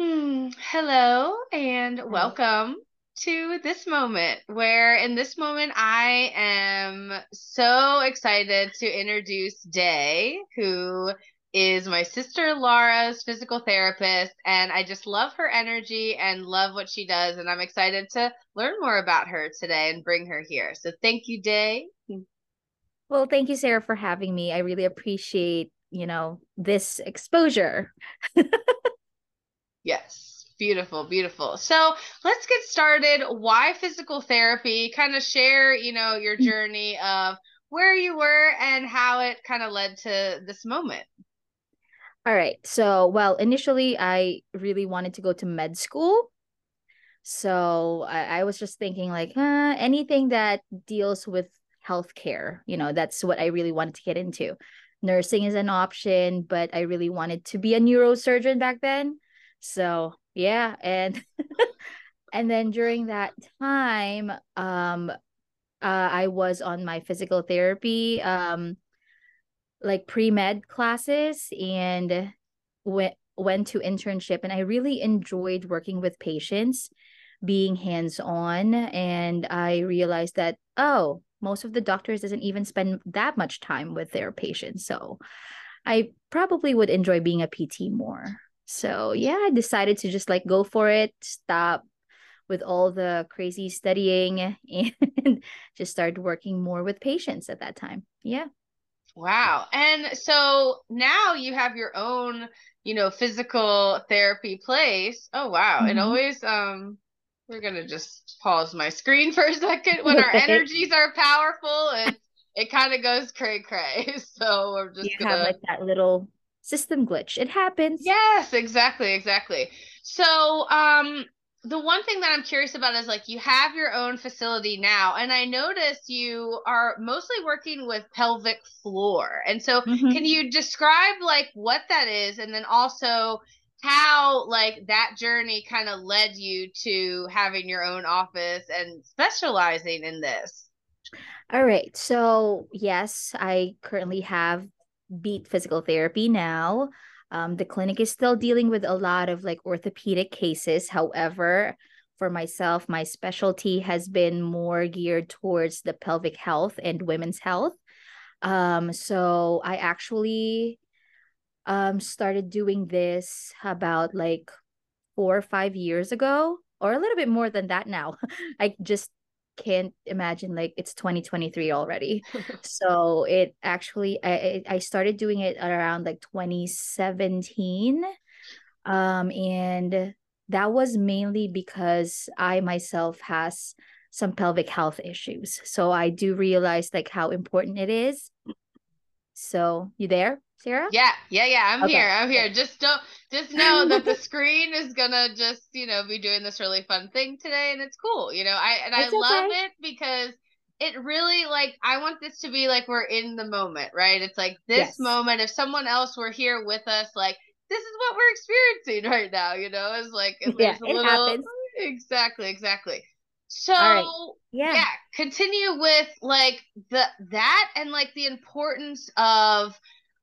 Hmm, hello and welcome to this moment where in this moment I am so excited to introduce Day, who is my sister Laura's physical therapist and I just love her energy and love what she does and I'm excited to learn more about her today and bring her here. So thank you Day. Well, thank you Sarah for having me. I really appreciate, you know, this exposure. Yes, beautiful, beautiful. So let's get started. Why physical therapy? Kind of share, you know, your mm. journey of where you were and how it kind of led to this moment. All right. So, well, initially, I really wanted to go to med school. So I, I was just thinking, like, uh, anything that deals with healthcare, you know, that's what I really wanted to get into. Nursing is an option, but I really wanted to be a neurosurgeon back then. So yeah, and and then during that time, um, uh, I was on my physical therapy, um, like pre med classes, and went went to internship, and I really enjoyed working with patients, being hands on, and I realized that oh, most of the doctors doesn't even spend that much time with their patients, so I probably would enjoy being a PT more. So yeah, I decided to just like go for it, stop with all the crazy studying and just start working more with patients at that time. Yeah. Wow. And so now you have your own, you know, physical therapy place. Oh wow. Mm-hmm. It always um we're gonna just pause my screen for a second. When our energies are powerful, it it kind of goes cray cray. So we're just you gonna have like that little system glitch. It happens. Yes, exactly, exactly. So, um, the one thing that I'm curious about is like you have your own facility now, and I notice you are mostly working with pelvic floor. And so, mm-hmm. can you describe like what that is, and then also how like that journey kind of led you to having your own office and specializing in this? All right. So, yes, I currently have beat physical therapy now. Um, the clinic is still dealing with a lot of like orthopedic cases. However, for myself, my specialty has been more geared towards the pelvic health and women's health. Um, so I actually um started doing this about like four or five years ago, or a little bit more than that now. I just can't imagine like it's 2023 already. So it actually I, I started doing it around like 2017 um and that was mainly because i myself has some pelvic health issues. So i do realize like how important it is so you there Sarah? Yeah, yeah, yeah. I'm okay. here. I'm here. Just don't just know that the screen is gonna just, you know, be doing this really fun thing today and it's cool. You know, I and it's I love it because it really like I want this to be like we're in the moment, right? It's like this yes. moment. If someone else were here with us, like this is what we're experiencing right now, you know, it's like yeah, it little, happens. Exactly, exactly. So right. yeah. yeah, continue with like the that and like the importance of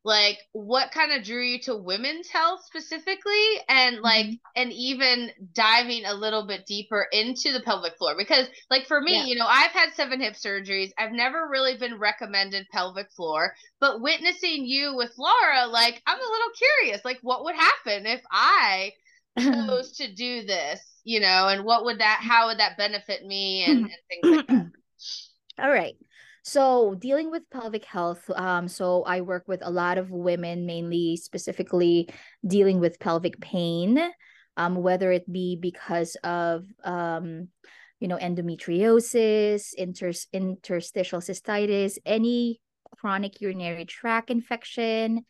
like what kind of drew you to women's health specifically and like mm-hmm. and even diving a little bit deeper into the pelvic floor because like for me yeah. you know i've had seven hip surgeries i've never really been recommended pelvic floor but witnessing you with laura like i'm a little curious like what would happen if i chose to do this you know and what would that how would that benefit me and, and things like that. All right. So dealing with pelvic health, um, so I work with a lot of women, mainly specifically dealing with pelvic pain, um, whether it be because of um, you know, endometriosis, inter- interstitial cystitis, any chronic urinary tract infection,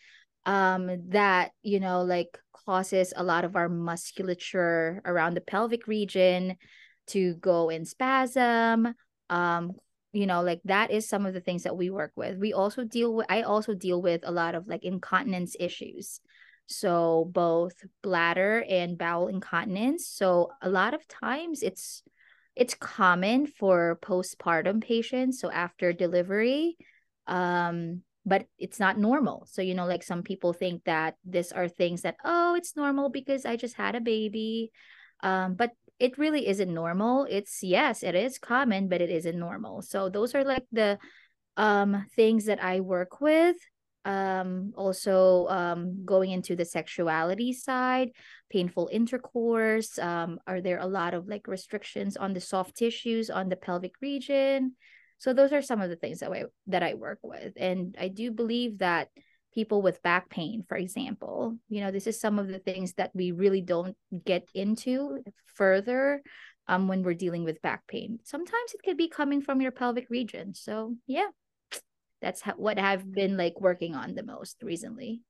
um, that you know, like causes a lot of our musculature around the pelvic region to go in spasm, um, you know like that is some of the things that we work with. We also deal with i also deal with a lot of like incontinence issues. So both bladder and bowel incontinence. So a lot of times it's it's common for postpartum patients. So after delivery um but it's not normal. So, you know, like some people think that these are things that, oh, it's normal because I just had a baby. Um, but it really isn't normal. It's yes, it is common, but it isn't normal. So those are like the um things that I work with. Um, also um going into the sexuality side, painful intercourse. Um, are there a lot of like restrictions on the soft tissues on the pelvic region? So those are some of the things that I that I work with, and I do believe that people with back pain, for example, you know, this is some of the things that we really don't get into further um when we're dealing with back pain. Sometimes it could be coming from your pelvic region. So yeah, that's how, what I've been like working on the most recently.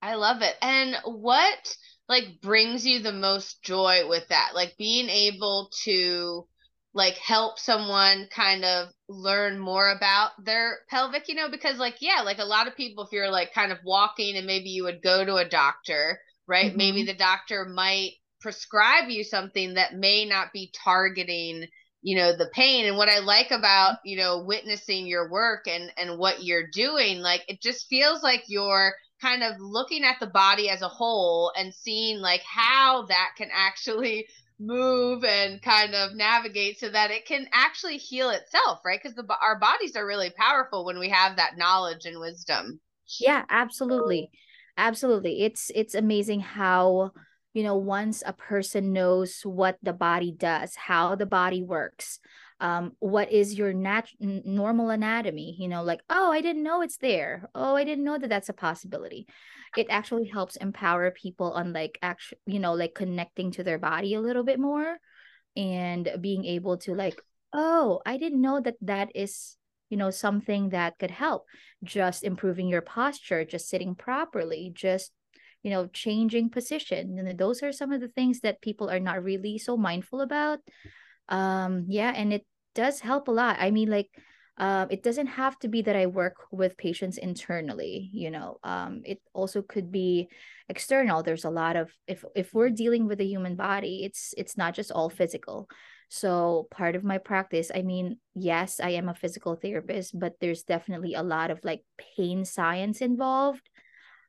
I love it. And what like brings you the most joy with that? Like being able to like help someone kind of learn more about their pelvic, you know, because like yeah, like a lot of people if you're like kind of walking and maybe you would go to a doctor, right? Mm-hmm. Maybe the doctor might prescribe you something that may not be targeting you know the pain and what i like about you know witnessing your work and and what you're doing like it just feels like you're kind of looking at the body as a whole and seeing like how that can actually move and kind of navigate so that it can actually heal itself right? Because our bodies are really powerful when we have that knowledge and wisdom. Yeah absolutely. Absolutely. It's it's amazing how you know once a person knows what the body does how the body works um, what is your nat- normal anatomy you know like oh i didn't know it's there. Oh i didn't know that that's a possibility. It actually helps empower people on like actually you know like connecting to their body a little bit more and being able to like oh i didn't know that that is you know something that could help. Just improving your posture just sitting properly just you know changing position. And those are some of the things that people are not really so mindful about. Um yeah and it does help a lot. I mean, like, um, it doesn't have to be that I work with patients internally. You know, um, it also could be external. There's a lot of if if we're dealing with the human body, it's it's not just all physical. So part of my practice, I mean, yes, I am a physical therapist, but there's definitely a lot of like pain science involved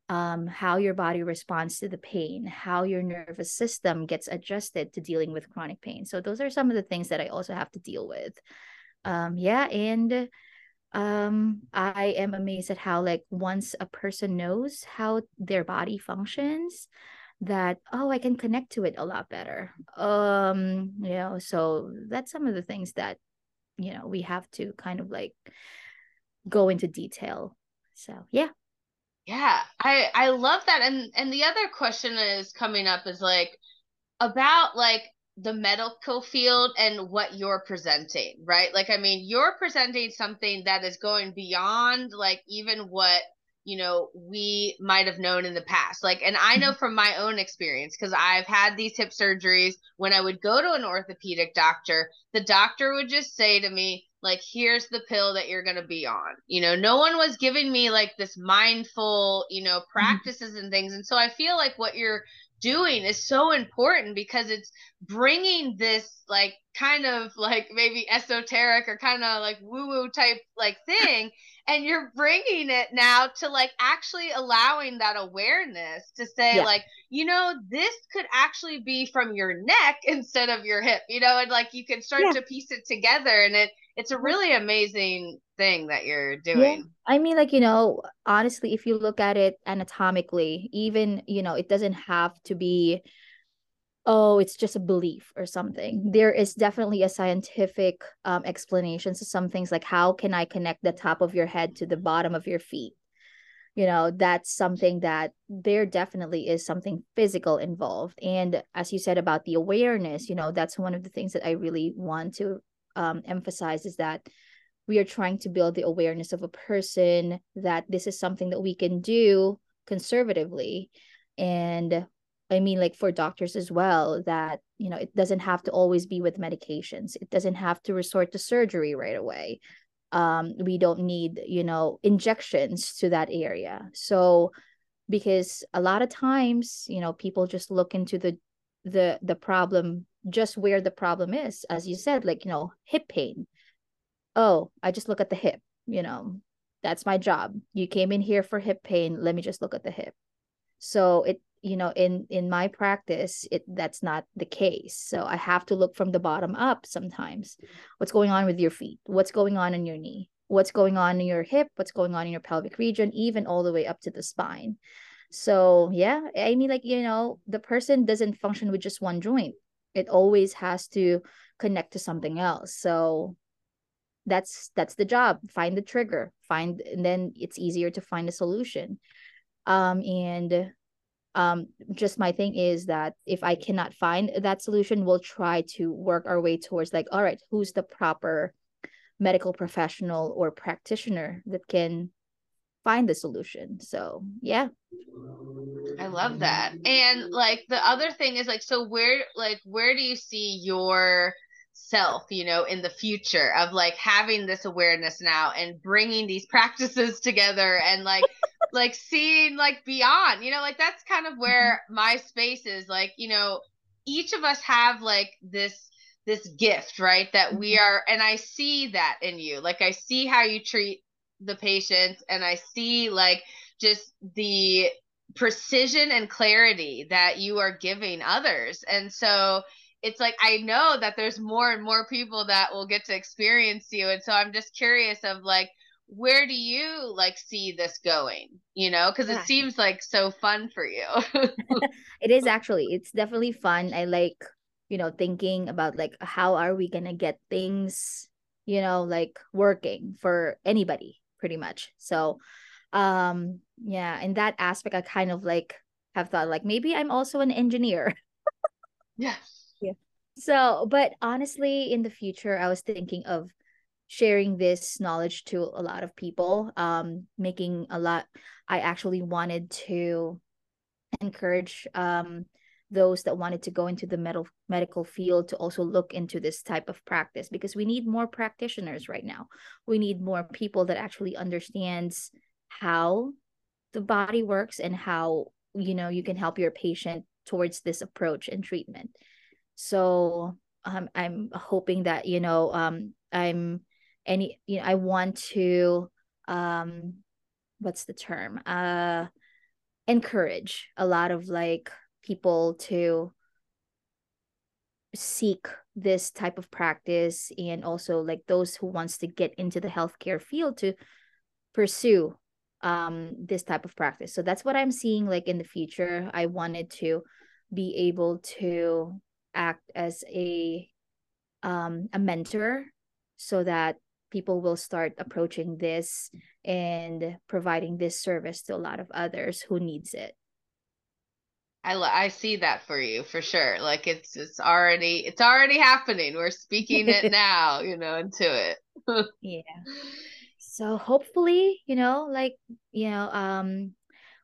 um, how your body responds to the pain, how your nervous system gets adjusted to dealing with chronic pain. So those are some of the things that I also have to deal with. Um, yeah, and um, I am amazed at how like once a person knows how their body functions, that oh I can connect to it a lot better. Um, you know, so that's some of the things that you know we have to kind of like go into detail. So yeah. Yeah, I I love that. And and the other question is coming up is like about like the medical field and what you're presenting, right? Like I mean, you're presenting something that is going beyond like even what you know we might have known in the past like and i know mm-hmm. from my own experience because i've had these hip surgeries when i would go to an orthopedic doctor the doctor would just say to me like here's the pill that you're going to be on you know no one was giving me like this mindful you know mm-hmm. practices mm-hmm. and things and so i feel like what you're doing is so important because it's bringing this like kind of like maybe esoteric or kind of like woo woo type like thing and you're bringing it now to like actually allowing that awareness to say yeah. like you know this could actually be from your neck instead of your hip you know and like you can start yeah. to piece it together and it it's a really amazing thing that you're doing. Yeah. i mean like you know honestly if you look at it anatomically even you know it doesn't have to be oh it's just a belief or something. There is definitely a scientific um, explanation to some things like how can i connect the top of your head to the bottom of your feet? You know that's something that there definitely is something physical involved. And as you said about the awareness you know that's one of the things that i really want to um, emphasize is that we are trying to build the awareness of a person that this is something that we can do conservatively and I mean, like for doctors as well, that, you know, it doesn't have to always be with medications. It doesn't have to resort to surgery right away. Um, we don't need, you know, injections to that area. So, because a lot of times, you know, people just look into the, the, the problem just where the problem is. As you said, like, you know, hip pain. Oh, I just look at the hip, you know, that's my job. You came in here for hip pain. Let me just look at the hip. So it you know in in my practice it that's not the case. So i have to look from the bottom up sometimes. What's going on with your feet? What's going on in your knee? What's going on in your hip? What's going on in your pelvic region? Even all the way up to the spine. So yeah i mean like you know the person doesn't function with just one joint. It always has to connect to something else. So that's that's the job. Find the trigger. Find and then it's easier to find a solution. Um and um just my thing is that if i cannot find that solution we'll try to work our way towards like all right who's the proper medical professional or practitioner that can find the solution? So yeah. I love that. And like the other thing is like so where like where do you see your self you know in the future of like having this awareness now and bringing these practices together and like like seeing like beyond you know like that's kind of where mm-hmm. my space is like you know each of us have like this this gift right that we mm-hmm. are and i see that in you like i see how you treat the patients and i see like just the precision and clarity that you are giving others and so it's like I know that there's more and more people that will get to experience you. And so I'm just curious of like, where do you like see this going? You know, because it seems like so fun for you. it is actually. It's definitely fun. I like, you know, thinking about like how are we gonna get things, you know, like working for anybody pretty much. So um yeah, in that aspect I kind of like have thought like maybe I'm also an engineer. yes so, but honestly, in the future, I was thinking of sharing this knowledge to a lot of people, um, making a lot. I actually wanted to encourage um, those that wanted to go into the medical medical field to also look into this type of practice because we need more practitioners right now. We need more people that actually understands how the body works and how you know you can help your patient towards this approach and treatment so um, i'm hoping that you know um i'm any you know i want to um what's the term? Uh encourage a lot of like people to seek this type of practice and also like those who wants to get into the healthcare field to pursue um this type of practice. So that's what i'm seeing like in the future. I wanted to be able to act as a um, a mentor so that people will start approaching this and providing this service to a lot of others who needs it I I see that for you for sure. Like it's it's already it's already happening. We're speaking it now, you know, into it. yeah. So hopefully, you know, like you know, um,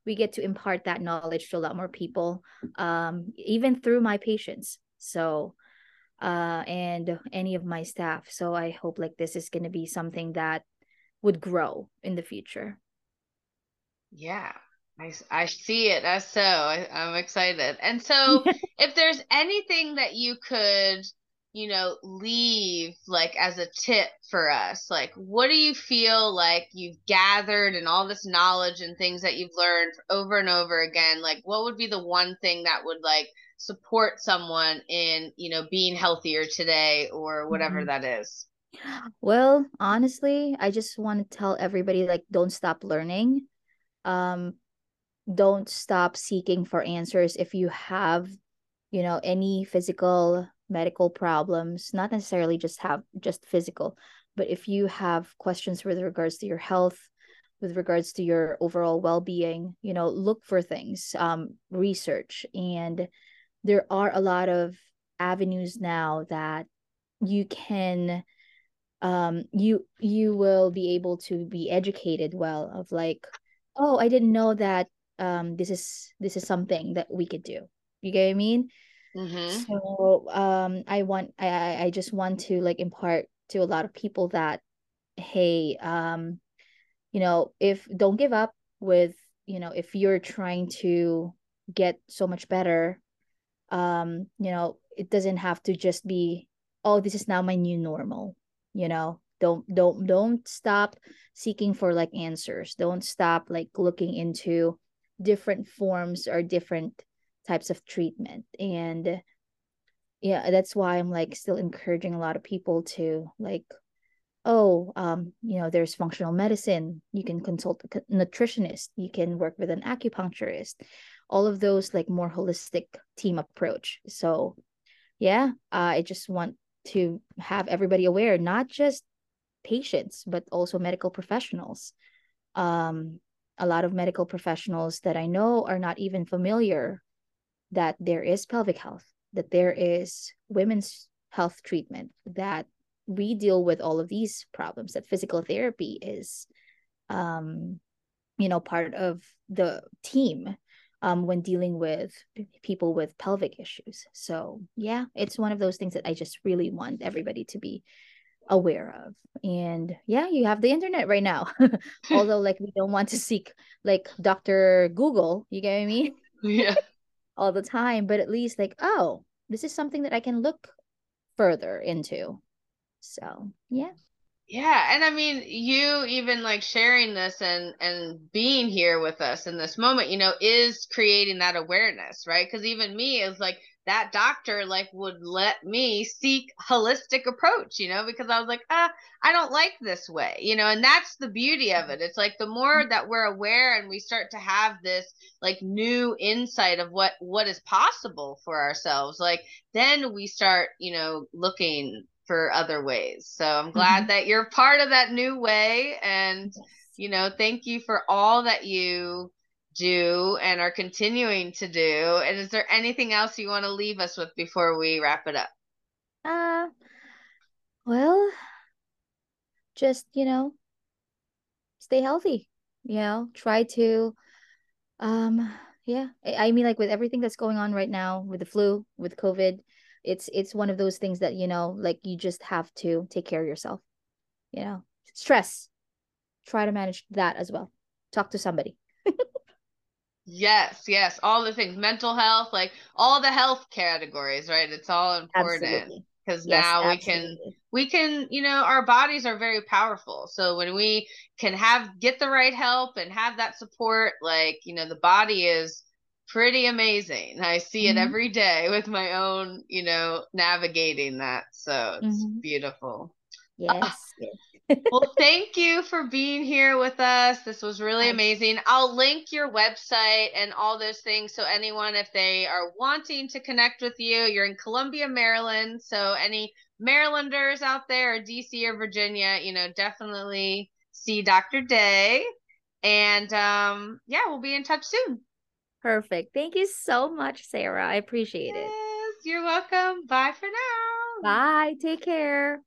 we get to impart that knowledge to a lot more people, um, even through my patients so uh and any of my staff. So i hope like this is going to be something that would grow in the future. Yeah. I, I see it. As so I, i'm excited. And so if there's anything that you could you know leave like as a tip for us like what do you feel like you've gathered and all this knowledge and things that you've learned over and over again like what would be the one thing that would like support someone in you know being healthier today or whatever mm-hmm. that is well honestly i just want to tell everybody like don't stop learning um don't stop seeking for answers if you have you know any physical medical problems not necessarily just have just physical but if you have questions with regards to your health with regards to your overall well-being you know look for things um research and there are a lot of avenues now that you can um you you will be able to be educated well of like oh i didn't know that um this is this is something that we could do you get what i mean mm-hmm. so um i want i i just want to like impart to a lot of people that hey um you know if don't give up with you know if you're trying to get so much better um you know it doesn't have to just be oh this is now my new normal you know? Don't don't don't stop seeking for like answers. Don't stop like looking into different forms or different types of treatment. And yeah that's why i'm like still encouraging a lot of people to like oh um you know there's functional medicine. You can consult a nutritionist. You can work with an acupuncturist all of those like more holistic team approach. So yeah uh, i just want to have everybody aware not just patients but also medical professionals. Um a lot of medical professionals that i know are not even familiar that there is pelvic health that there is women's health treatment that we deal with all of these problems that physical therapy is um you know part of the team um when dealing with people with pelvic issues. So yeah it's one of those things that i just really want everybody to be aware of. And yeah you have the internet right now. Although like we don't want to seek like dr google you get what i mean? Yeah. All the time, but at least like, oh, this is something that I can look further into. So yeah. Yeah, and I mean, you even like sharing this and and being here with us in this moment, you know, is creating that awareness, right? Because even me is like, that doctor like would let me seek holistic approach you know because i was like ah i don't like this way you know and that's the beauty of it it's like the more that we're aware and we start to have this like new insight of what what is possible for ourselves like then we start you know looking for other ways so i'm glad mm-hmm. that you're part of that new way and you know thank you for all that you do and are continuing to do. And is there anything else you want to leave us with before we wrap it up? Uh, well, just, you know, stay healthy, you know, try to, um, yeah, I mean, like with everything that's going on right now with the flu, with COVID, it's, it's one of those things that, you know, like you just have to take care of yourself, you know, stress, try to manage that as well. Talk to somebody. Yes, yes, all the things, mental health, like all the health categories, right? It's all important because yes, now absolutely. we can we can, you know, our bodies are very powerful. So when we can have get the right help and have that support, like, you know, the body is pretty amazing. I see mm-hmm. it every day with my own, you know, navigating that. So it's mm-hmm. beautiful. Yes. yes well, thank you for being here with us. This was really amazing. I'll link your website and all those things. So, anyone, if they are wanting to connect with you, you're in Columbia, Maryland. So, any Marylanders out there, or DC or Virginia, you know, definitely see Dr. Day. And um, yeah, we'll be in touch soon. Perfect. Thank you so much, Sarah. I appreciate yes, it. You're welcome. Bye for now. Bye. Take care.